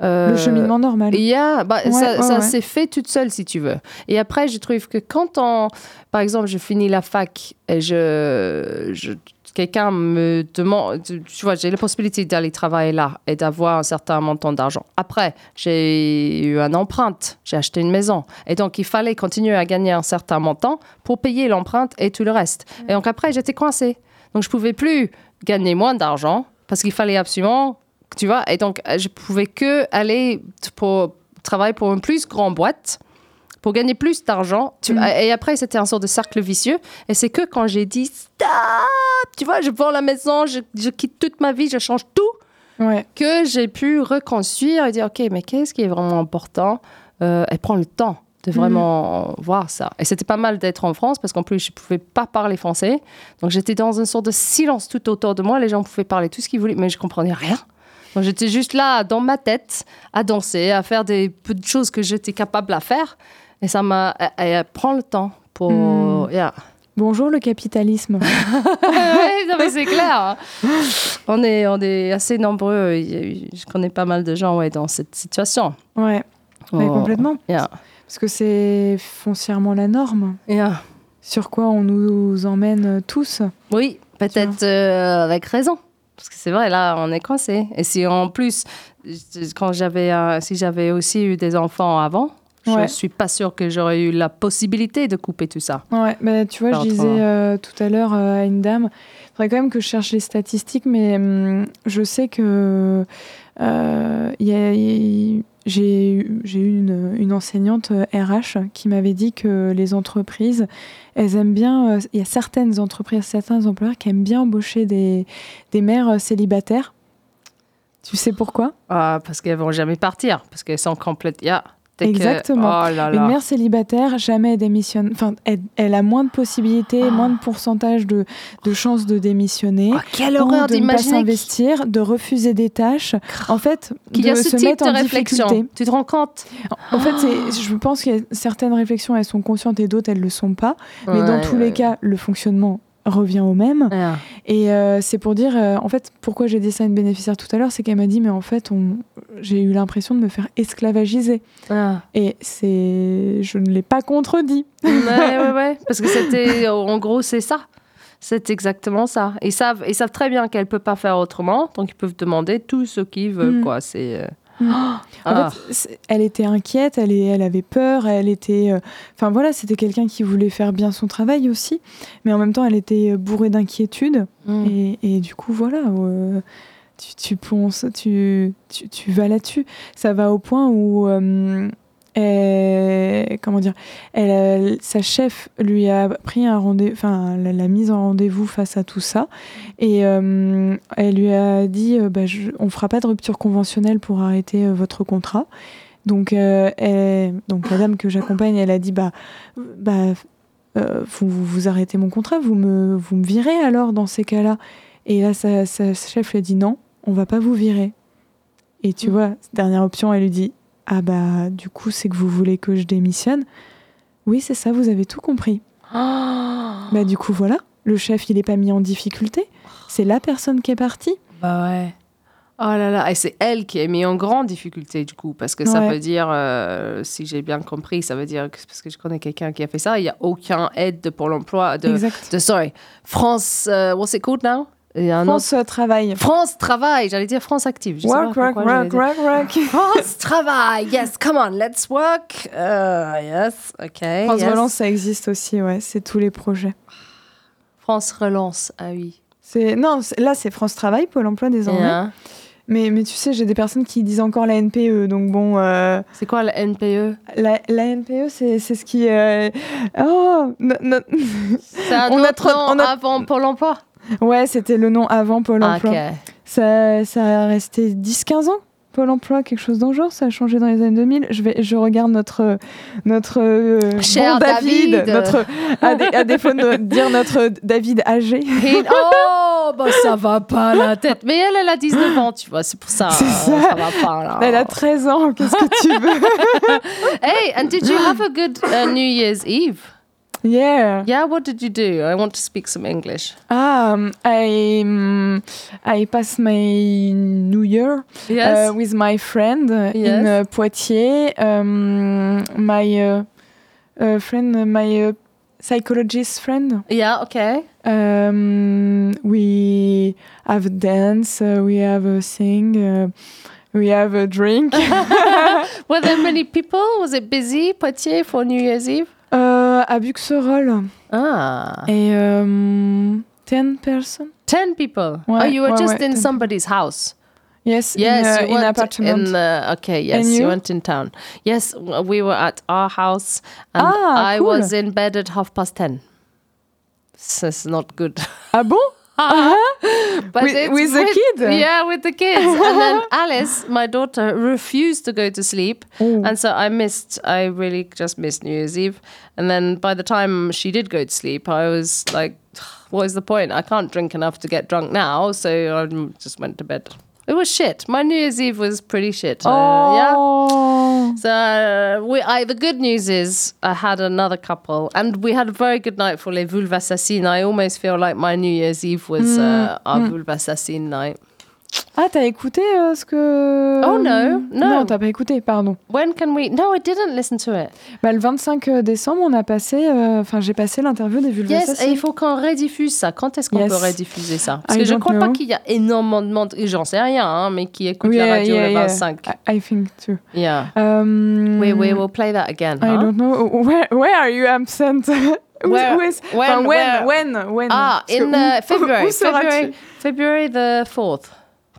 le cheminement normal. Yeah, bah, ça, s'est fait toute seule, si tu veux. Et après, je trouve que quand on, par exemple, je finis la fac et je, je quelqu'un me demande, tu vois, j'ai la possibilité d'aller travailler là et d'avoir un certain montant d'argent. Après, j'ai eu une empreinte, j'ai acheté une maison. Et donc, il fallait continuer à gagner un certain montant pour payer l'empreinte et tout le reste. Et donc, après, j'étais coincée. Donc, je pouvais plus gagner moins d'argent parce qu'il fallait absolument tu vois, et donc, je pouvais que aller pour travailler pour une plus grande boîte pour gagner plus d'argent. Mm. Et après, c'était un sort de cercle vicieux. Et c'est que quand j'ai dit stop, tu vois, je vends la maison, je, quitte toute ma vie, je change tout, que j'ai pu reconstruire et dire, OK, mais qu'est-ce qui est vraiment important euh, Et prendre le temps de vraiment mm. voir ça. Et c'était pas mal d'être en France parce qu'en plus, je pouvais pas parler français. Donc, j'étais dans une sorte de silence tout autour de moi. Les gens pouvaient parler tout ce qu'ils voulaient, mais je comprenais rien. J'étais juste là, dans ma tête, à danser, à faire des petites choses que j'étais capable à faire. Et ça m'a. Elle prend le temps pour. Hmm. Bonjour le capitalisme. oui, c'est clair. On est, on est assez nombreux. Je connais pas mal de gens ouais, dans cette situation. Ouais, oh. complètement. Parce que c'est foncièrement la norme. Sur quoi on nous emmène tous. Oui, peut-être euh, avec raison. Parce que c'est vrai, là, on est coincé. Et si en plus, quand j'avais, si j'avais aussi eu des enfants avant, je ne suis pas sûre que j'aurais eu la possibilité de couper tout ça. Ouais, mais tu vois, je disais euh, tout à l'heure euh, à une dame, il faudrait quand même que je cherche les statistiques, mais hum, je sais que euh, y a, j'ai eu une, une, enseignante RH euh, qui m'avait dit que les entreprises, elles aiment bien, il y a certaines entreprises, certains employeurs qui aiment bien embaucher des, des mères célibataires. Tu sais pourquoi? Ah, Parce qu'elles vont jamais partir, parce qu'elles sont complètes. Exactement. Oh Une mère célibataire, jamais elle démissionne. Enfin, elle, a moins de possibilités, ah. moins de pourcentage de, de chances de démissionner. Oh, quelle horreur de ne pas s'investir, de refuser des tâches. En fait, de y a ce se type de réflexion. difficulté. Tu te rends compte? En fait, je pense que certaines réflexions, elles sont conscientes et d'autres, elles ne le sont pas. Mais dans tous les cas, le fonctionnement revient au même. Ah. Et euh, c'est pour dire, euh, en fait, pourquoi j'ai dit ça à une bénéficiaire tout à l'heure, c'est qu'elle m'a dit, mais en fait, j'ai eu l'impression de me faire esclavagiser. Ah. Et c'est, je ne l'ai pas contredit. Ouais, ouais, ouais. Parce que c'était, en gros, c'est ça. C'est exactement ça. Ils savent, ils savent très bien qu'elle peut pas faire autrement, donc ils peuvent demander tout ce qu'ils veulent. Mm. Quoi. C'est, euh, Mm. Ah. elle était inquiète, elle, elle avait peur, elle était. Euh, enfin voilà, c'était quelqu'un qui voulait faire bien son travail aussi, mais en même temps, elle était bourrée d'inquiétude. Mm. Et, du coup, voilà, euh, tu, tu, penses, tu, tu, vas là-dessus. Ça va au point où. Euh, comment dire, elle, sa chef lui a pris un rendez enfin, l'a mise en rendez-vous face à tout ça, et euh, elle lui a dit, euh, bah, je, on fera pas de rupture conventionnelle pour arrêter euh, votre contrat. Donc, donc la dame que j'accompagne, elle a dit, bah, bah vous, vous, arrêtez mon contrat, vous me, vous me virez alors dans ces cas-là. Et là, sa, sa chef lui a dit non, on va pas vous virer. Et tu vois, dernière option, elle lui dit Ah bah, du coup, c'est que vous voulez que je démissionne Oui, c'est ça, vous avez tout compris. Bah, du coup, voilà, le chef, il n'est pas mis en difficulté. C'est la personne qui est partie. Bah ouais. Oh là là, et c'est elle qui est mise en grande difficulté du coup, parce que ça veut dire, euh, si j'ai bien compris, ça veut dire que parce que je connais quelqu'un qui a fait ça, il n'y a aucun aide de Pôle emploi, de, de sorry, France, euh, what's it called now? A un France euh, travail. autre- France Travail, j'allais dire France Active. Je sais Work, pas work, work, work, work. France Travail, yes, come on, let's work. Uh, yes, ok. France yes. Relance, ça existe aussi, ouais, c'est tous les projets. France Relance, ah oui. C'est non, là c'est France Travail, Pôle Emploi désormais. Yeah. Mais, mais tu sais, j'ai des personnes qui disent encore la NPE, donc bon, euh, C'est quoi le NPE la, la NPE, c'est ce qui. euh, Oh no- no- C'est un On a autre trop- nom on a- avant Pôle emploi Ouais, c'était le nom avant Pôle Ah, Emploi. Ça, ça a resté 10-15 ans, Pôle Emploi, quelque chose dans le genre. Ça a changé dans les années 2000. Je, vais, je regarde notre, notre euh, Cher bon David, David. notre, à, dé- à défaut de dire notre David âgé. Et- Oh, bah ça va pas la tête. Mais elle, elle a 19 ans, tu vois, c'est pour ça. C'est euh, ça. va pas là. Elle a 13 ans, qu'est-ce que tu veux? Hey, and did you have a good uh, New Year's Eve? Yeah. Yeah, what did you do? I want to speak some English. Um, I, um, I pass my New Year Yes. uh, with my friend uh, Yes. in uh, Poitiers. Um, my uh, uh, friend, uh, my uh, psychologist friend. yeah, okay. Um, we have a dance, uh, we have a sing, uh, we have a drink. Were there many people? Was it busy, Poitiers, for New Year's Eve? Euh, à Buxerolles. Ah. Et um, 10 person. 10 people. Ouais, oh, you were ouais, just in 10. somebody's house. Yes, Yes, in, uh, in apartment. in. Uh, okay, yes, you? you? went in town. Yes, we were at our house, and Ah, I cool. was in bed at half past ten. So it's not good. Ah bon Uh-huh. But With- it's with the kid? Yeah, with the kids. and then Alice, my daughter, refused to go to sleep. And so I missed, I really just missed New Year's Eve. And then by the time she did go to sleep, I was like, what is the point? I can't drink enough to get drunk now. So I just went to bed. It was shit. My New Year's Eve was pretty shit. Uh, yeah. Oh. So uh, we, I, the good news is I had another couple, and we had a very good night for Les Vulves Assassines. I almost feel like my New Year's Eve was uh, our Vulves Assassines night. Ah, t'as écouté euh, ce que... Oh, no, no. Non, t'as pas écouté, pardon. When can we? No, I didn't listen to it. Bah, le 25 décembre, on a passé... euh, Enfin, j'ai passé l'interview des Vulves Yes, et il faut qu'on rediffuse ça. Quand est-ce qu'on Yes. peut rediffuser ça? Parce I que je crois pas know. qu'il y a énormément de monde, et j'en sais rien, hein, mais qui écoute Yeah, la radio yeah, le yeah. 25. I, I think too. Yeah. Um, We, we will play that again. I huh? don't know. Where, where are you absent? Where- who is- when- when, when, when? Ah, in où- uh, February. Où February, February the 4th.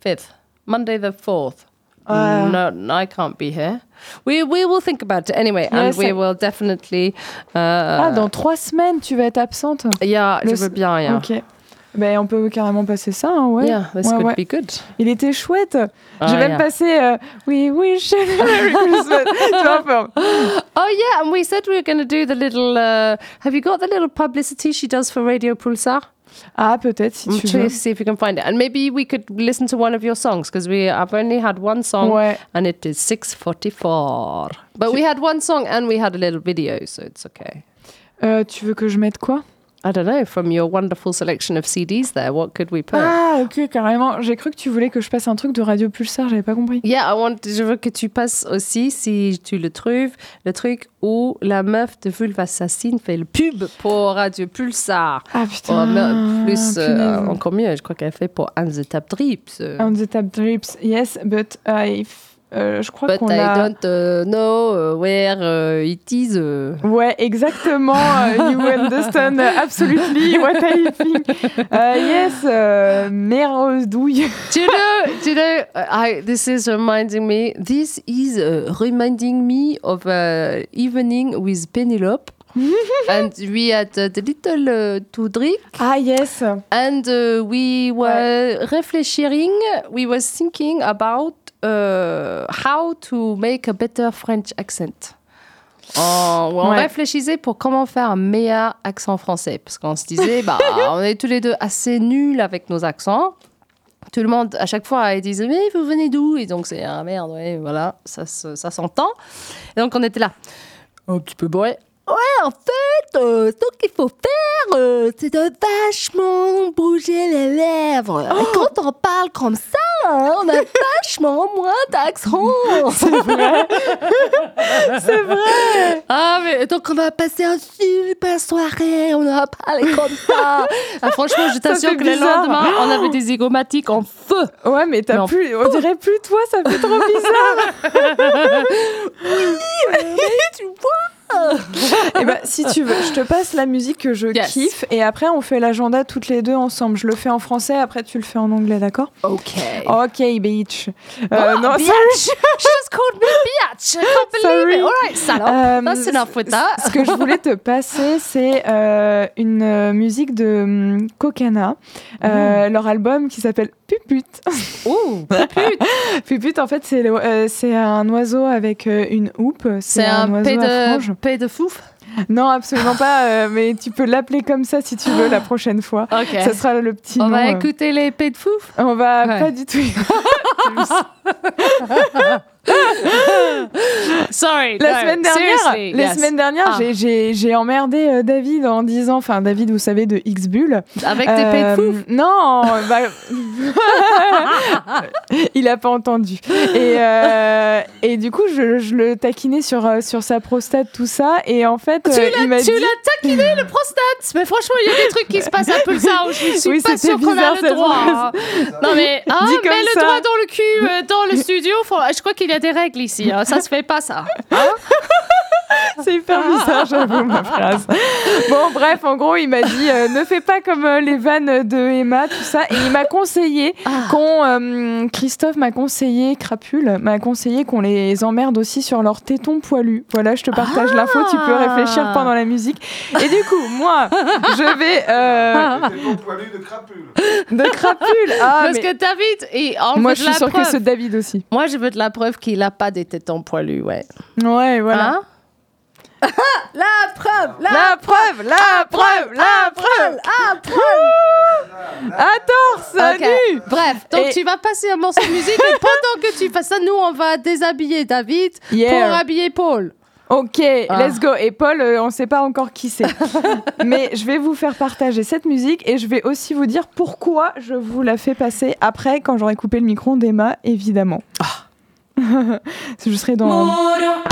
5th. Monday the 4th. Ah. No, I can't be here. We, we will think about it anyway, and we will definitely. Uh, Ah, dans trois semaines, tu vas être absente. Yeah, le je veux bien, yeah. Ok. Ben, on peut carrément passer ça, hein, ouais. Yeah, this Ouais, could ouais. be good. Il était chouette. Ah, J'ai même yeah. passé euh, We wish you Merry Christmas. Tu Oh yeah, and we said we were going to do the little. Uh, have you got the little publicity she does for Radio Pulsar? Ah, peut-être si I'm tu veux. see if we can find it, and maybe we could listen to one of your songs because we have only had one song, Ouais. and it is six forty-four. But we had one song and we had a little video, so it's okay. Euh, tu veux que je mette quoi? I don't know. From your wonderful selection of CDs, there, what could we put? Ah, ok, carrément. J'ai cru que tu voulais que je passe un truc de Radio Pulsar, j'avais pas compris. Yeah, I want. Je veux que tu passes aussi, si tu le trouves, le truc où la meuf de Vulve Assassine fait le pub pour Radio Pulsar. Ah Oh, putain. mais plus, euh, encore mieux, je crois qu'elle fait pour Anne the Tap Drips. On the tap drips, yes, but f- euh, je crois But qu'on I a. don't uh, know uh, where uh, it is. uh. Ouais, exactement. euh, you understand absolutely what I think. Euh, yes, euh, mère douille. do you know? Do you know? uh, I this is reminding me. This is uh, reminding me of uh, evening with Penelope. and we had uh, the little uh, to drink Ah, yes. and uh, we were refreshing we was thinking about uh, how to make a better French accent on, on Ouais. réfléchissait pour comment faire un meilleur accent français parce qu'on se disait bah on est tous les deux assez nuls avec nos accents tout le monde, à chaque fois, ils disent Mais vous venez d'où? Et donc, c'est Ah merde, ouais, voilà, ça, se- ça s'entend. Et donc, on était là. Un petit peu bourré. Ouais, en fait, euh, ce qu'il faut faire, euh, c'est de vachement bouger les lèvres. Et quand on parle comme ça, hein, on a vachement moins d'accent. C'est vrai. c'est vrai. Ah, mais donc on va passer une super soirée. On va parler comme ça. Ah, franchement, je t'assure que le lendemain, on avait des zygomatiques en feu. Ouais, mais t'as Mais plus. On dirait plus toi, ça fait trop bizarre. tu vois Eh ben, si tu veux, je te passe la musique que je Yes. kiffe et après on fait l'agenda toutes les deux ensemble. Je le fais en français, après tu le fais en anglais, d'accord? Ok. Ok, bitch. Euh, Oh, non, bitch. sorry. She just called me bitch. I can't believe it. All right, salope. Euh, That's enough with that. Ce que je voulais te passer, c'est euh, une euh, musique de hum, Kokana, euh, leur album qui s'appelle Puput. Ouh, pute. Puput, en fait, c'est un oiseau avec une houppe. C'est un oiseau paix à franges. Paix de fouf. Non, absolument pas, euh, mais tu peux l'appeler comme ça si tu veux la prochaine fois. Ok. Ça sera le petit On nom. va euh. écouter les paix de fouf. On va Ouais. pas du tout. Sorry. La semaine dernière, la yes. semaine dernière, Ah. j'ai- emmerdé euh, David en disant, enfin David, vous savez de X Bull. Avec de Euh, fouf. Non, bah, il a pas entendu. Et, euh, et du coup, je, je le taquinais sur, euh, sur sa prostate, tout ça. Et en fait, Tu l'as dit. taquiné le prostate. Mais franchement, il y a des trucs qui se passent un peu ça où je suis Oui, pas sûre qu'on a le droit. hein. Non mais ah, le doigt dans le cul dans le studio. Faut- Je crois qu'il des règles ici. hein. Ça se fait pas ça. C'est hyper bizarre, j'avoue, ma phrase. Bon, bref, en gros, il m'a dit euh, ne fais pas comme euh, les vannes de Emma, tout ça. Et il m'a conseillé qu'on. euh, Christophe m'a conseillé, Crapule, m'a conseillé qu'on les emmerde aussi sur leurs tétons poilus. Voilà, je te partage l'info, tu peux réfléchir pendant la musique. Et du coup, moi, je vais. euh, poilu de crapule. de Crapule Ah, Parce mais- que David, et on Moi, je de suis la sûre que preuve. c'est David aussi. Moi, je veux de la preuve qu'il a pas des tétons poilus, ouais. Ouais, voilà. Hein? La preuve, la, La preuve, la preuve, la preuve la preuve. Attends, salut. Bref, donc Et- tu vas passer un morceau de musique et pendant que tu fais ça, nous, on va déshabiller David Yeah. pour habiller Paul. Ok, Ah. let's go. Et Paul, euh, on ne sait pas encore qui c'est. Mais je vais vous faire partager cette musique et je vais aussi vous dire pourquoi je vous la fais passer après, quand j'aurai coupé le micro d'Emma, évidemment. je serai dans... Tajamagap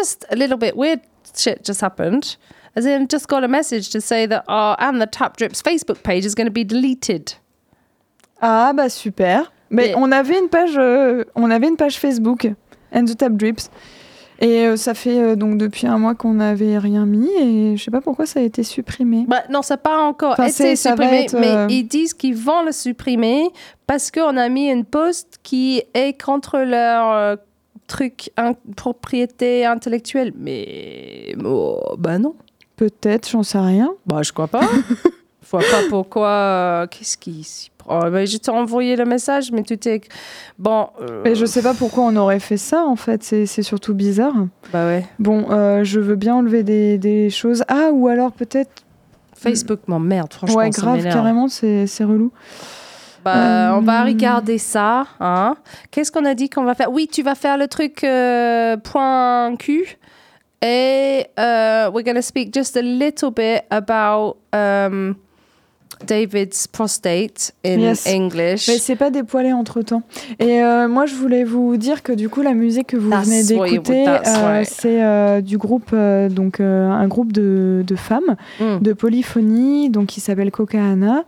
just a little bit weird shit just happened. As in, just got a message to say that our and the Tap Drips Facebook page is going to be deleted. ah bah super. Mais on avait une page, euh, on avait une page Facebook, And the Tap Drips. Et euh, ça fait euh, donc depuis un mois qu'on n'avait rien mis et je sais pas pourquoi ça a été supprimé. Bah, non, ça n'a pas encore Enfin, été supprimé, être, euh, mais ils disent qu'ils vont le supprimer parce qu'on a mis une post qui est contre leur euh, truc propriété intellectuelle. Mais oh, bah non. Peut-être, j'en sais rien. Bah, je crois pas. Je vois pas pourquoi. euh, Qu'est-ce qui s'y prend Bah, Je t'ai envoyé le message, mais tu t'es. Bon. euh, Mais je sais pas pourquoi on aurait fait ça en fait, c'est surtout bizarre. Bah ouais. Bon, euh, je veux bien enlever des, des choses. Ah, ou alors peut-être. Facebook m'emmerde, franchement. ouais, grave, carrément, c'est c'est relou. Bah, On va Euh, regarder ça. Hein. Qu'est-ce qu'on a dit qu'on va faire? Oui, tu vas faire le truc euh, point Q. Et euh, we're going to speak just a little bit about um, David's prostate in Yes. English. Mais c'est pas dépoilé entre temps. Et euh, moi, je voulais vous dire que du coup, la musique que vous That's venez d'écouter, euh, c'est euh, du groupe, donc un groupe de, de femmes Mm. de polyphonie, donc qui s'appelle Cocaana.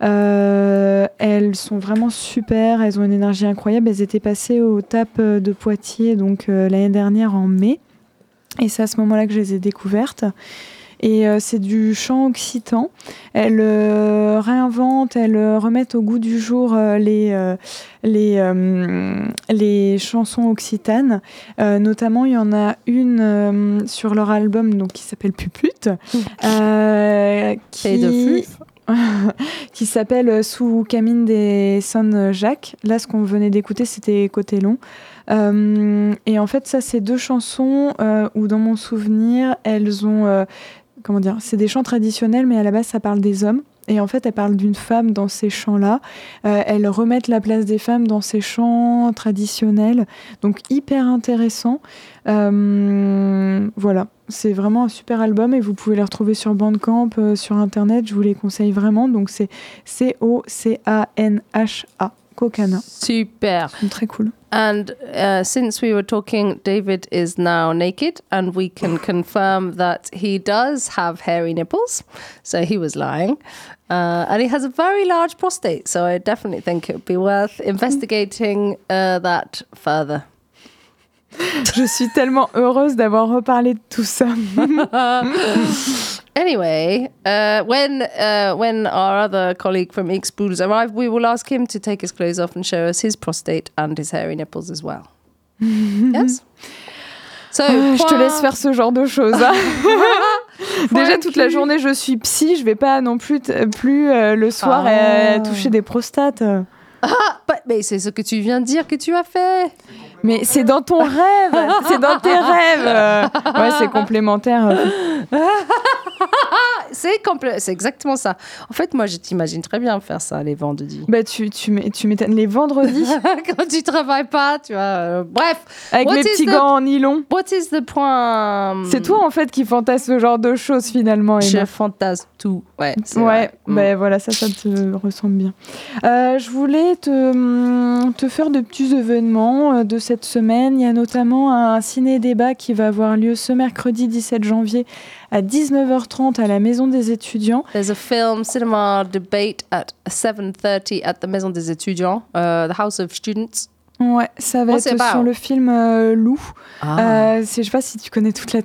Elles sont vraiment super, elles ont une énergie incroyable. Elles étaient passées au TAP de Poitiers donc l'année dernière en mai. Et c'est à ce moment-là que je les ai découvertes. Et euh, c'est du chant occitan. Elles euh, réinventent, elles euh, remettent au goût du jour les, les, les chansons occitanes. Notamment, il y en a une sur leur album donc, qui s'appelle Pupute. qui, Et de flûte. qui s'appelle Sous Camine des Son Jacques. Là, ce qu'on venait d'écouter, c'était Côté Long. Euh, et en fait, ça, c'est deux chansons euh, où, dans mon souvenir, elles ont. euh, comment dire C'est des chants traditionnels, mais à la base, ça parle des hommes. Et en fait, elles parlent d'une femme dans ces chants-là. Euh, elles remettent la place des femmes dans ces chants traditionnels. Donc, hyper intéressant. Euh, voilà. C'est vraiment un super album et vous pouvez les retrouver sur Bandcamp, euh, sur Internet. Je vous les conseille vraiment. Donc, c'est C-O-C-A-N-H-A. Cocana. Super. Très cool. And uh, since we were talking, David is now naked, and we can confirm that he does have hairy nipples. So he was lying. Uh, and he has a very large prostate. So I definitely think it would be worth investigating uh, that further. Je suis tellement heureuse d'avoir reparlé de tout ça. Anyway, uh, when uh, when our other colleague from X arrive, we will ask him to take his clothes off and show us his prostate and his hairy nipples as well. yes? So Ah, je te laisse faire ce genre de choses. hein. Déjà toute la journée je suis psy, je vais pas non plus plus euh, le soir Ah. euh, toucher des prostates. Bah, mais c'est ce que tu viens de dire que tu as fait. Mais c'est dans ton rêve, c'est dans tes rêves. Ouais, c'est complémentaire. C'est c'est exactement ça. En fait, moi, je t'imagine très bien faire ça les vendredis. Bah tu tu m'é- tu m'étonnes les vendredis? Quand tu travailles pas, tu vois. euh, bref, avec is petits the- gants en nylon. what is the point C'est toi en fait qui fantasme ce genre de choses finalement. Emma. Je fantasme tout. Ouais. Ouais. Mm. ben voilà, ça, ça te ressemble bien. Euh, je voulais te, hum, te faire de petits événements euh, de cette semaine. Il y a notamment un ciné-débat qui va avoir lieu ce mercredi 17 janvier à 19h30 à la Maison des étudiants. There's a film cinema debate at 7:30 at the Maison des étudiants, uh, the House of Students. Ouais, ça va What's it être sur le film euh, Loup. Ah. Euh, je sais pas si tu connais toute la-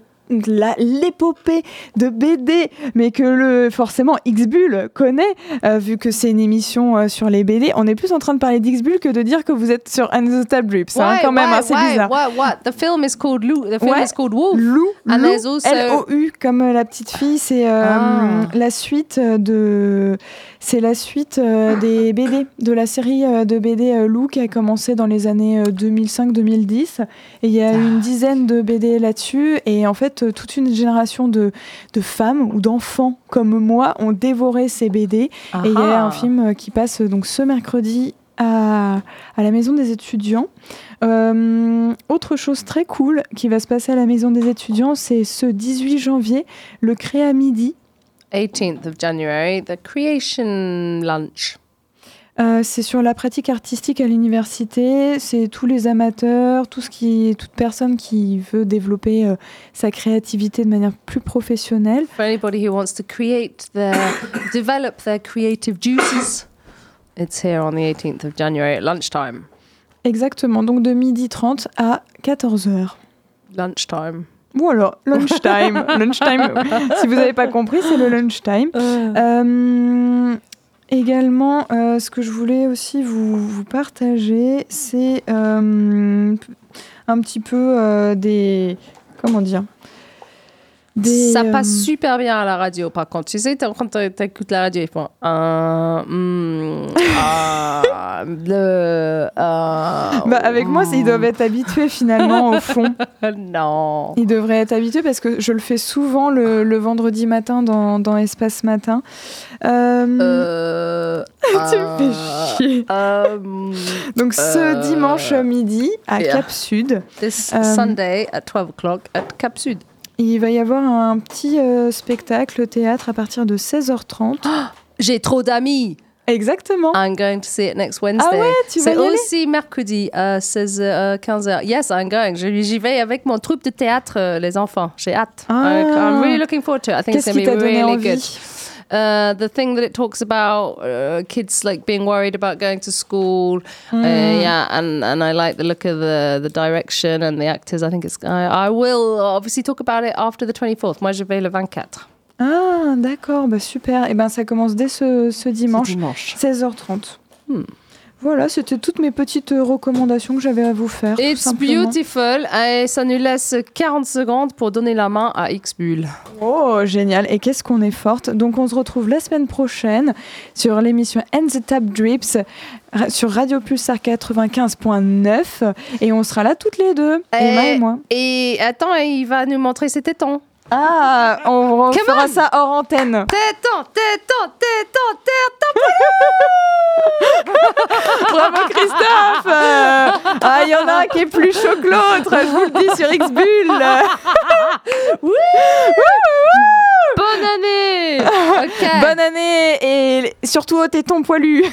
l'épopée de BD, mais que le forcément Xbull connaît, euh, vu que c'est une émission euh, sur les BD. On est plus en train de parler d'Xbull que de dire que vous êtes sur Tab Drips, hein, Why, quand même, why, hein, c'est why, bizarre. What, what? The film is called Lou. The film Ouais. is called Wolf. Lou, And Lou, there's also- L-O-U, comme euh, la petite fille, c'est euh, Ah. la suite de, c'est la suite euh, des BD, de la série euh, de BD euh, Lou qui a commencé dans les années euh, 2005-2010. Et il y a une dizaine de BD là-dessus. Et en fait, toute une génération de, de femmes ou d'enfants comme moi ont dévoré ces BD. Et il y a Ah. un film qui passe donc ce mercredi à, à la maison des étudiants. Euh, autre chose très cool qui va se passer à la maison des étudiants, c'est ce 18 janvier, le Créa Midi 18th of January, the creation lunch. Euh, c'est sur la pratique artistique à l'université. C'est tous les amateurs, tout ce qui, toute personne qui veut développer euh, sa créativité de manière plus professionnelle. For anybody who wants to create their, develop their creative juices, it's here on the 18th of January at lunchtime. Exactement, donc de midi 30 à 14h. Lunchtime. Voilà, lunchtime. lunchtime. Si vous n'avez pas compris, c'est le lunchtime. Euh, également, euh, ce que je voulais aussi vous, vous partager, c'est euh, un petit peu euh, des. Comment dire des, Ça euh, passe super bien à la radio, par contre. Tu sais, quand tu écoutes la radio, ils font mm, ah, le, euh, bah, avec moi, ils doivent être habitués finalement au fond. non. Ils devraient être habitués parce que je le fais souvent le, le vendredi matin dans, dans Espace Matin. Euh, Euh, tu me fais euh, chier. euh, Donc ce euh, dimanche midi à yeah. Cap Sud, this Euh, Sunday at 12 o'clock at Cap Sud. Il va y avoir un petit euh, spectacle théâtre à partir de 16h30. J'ai trop d'amis. Exactement. I'm going to see it next Wednesday. ouais, tu vas C'est aussi mercredi à 16 euh, 15h. Yes, I'm going. J'y vais avec mon troupe de théâtre, euh, les enfants. J'ai hâte. Ah. I'm really looking forward to it. I think it's going to be really envie good. Uh, the thing that it talks about uh, kids like being worried about going to school, uh, Hmm. yeah, and, and I like the look of the the direction and the actors. I think it's. I, I will obviously talk about it after the 24th. Moi, je vais le 24. Ah, d'accord, bah super. Et ben ça commence dès ce, ce dimanche, dimanche. 16h30. Hmm. Voilà, c'était toutes mes petites euh, recommandations que j'avais à vous faire. It's beautiful. Et ça nous laisse 40 secondes pour donner la main à X-Bull. Oh, génial. Et qu'est-ce qu'on est forte. Donc, on se retrouve la semaine prochaine sur l'émission And the Tap Drips sur Radio Pulsar 95.9. Et on sera là toutes les deux, Emma et moi. Et attends, il va nous montrer ses tétons. Ah, on fera on. ça hors antenne. Tétons, tétons, tétons, tétons. Bravo Christophe Euh, Ah, il y en a un qui est plus chaud que l'autre, je vous le dis sur X-Bull. Bonne année. Ok. Bonne année et surtout au téton poilu. bye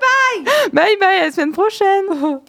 bye Bye bye, à la semaine prochaine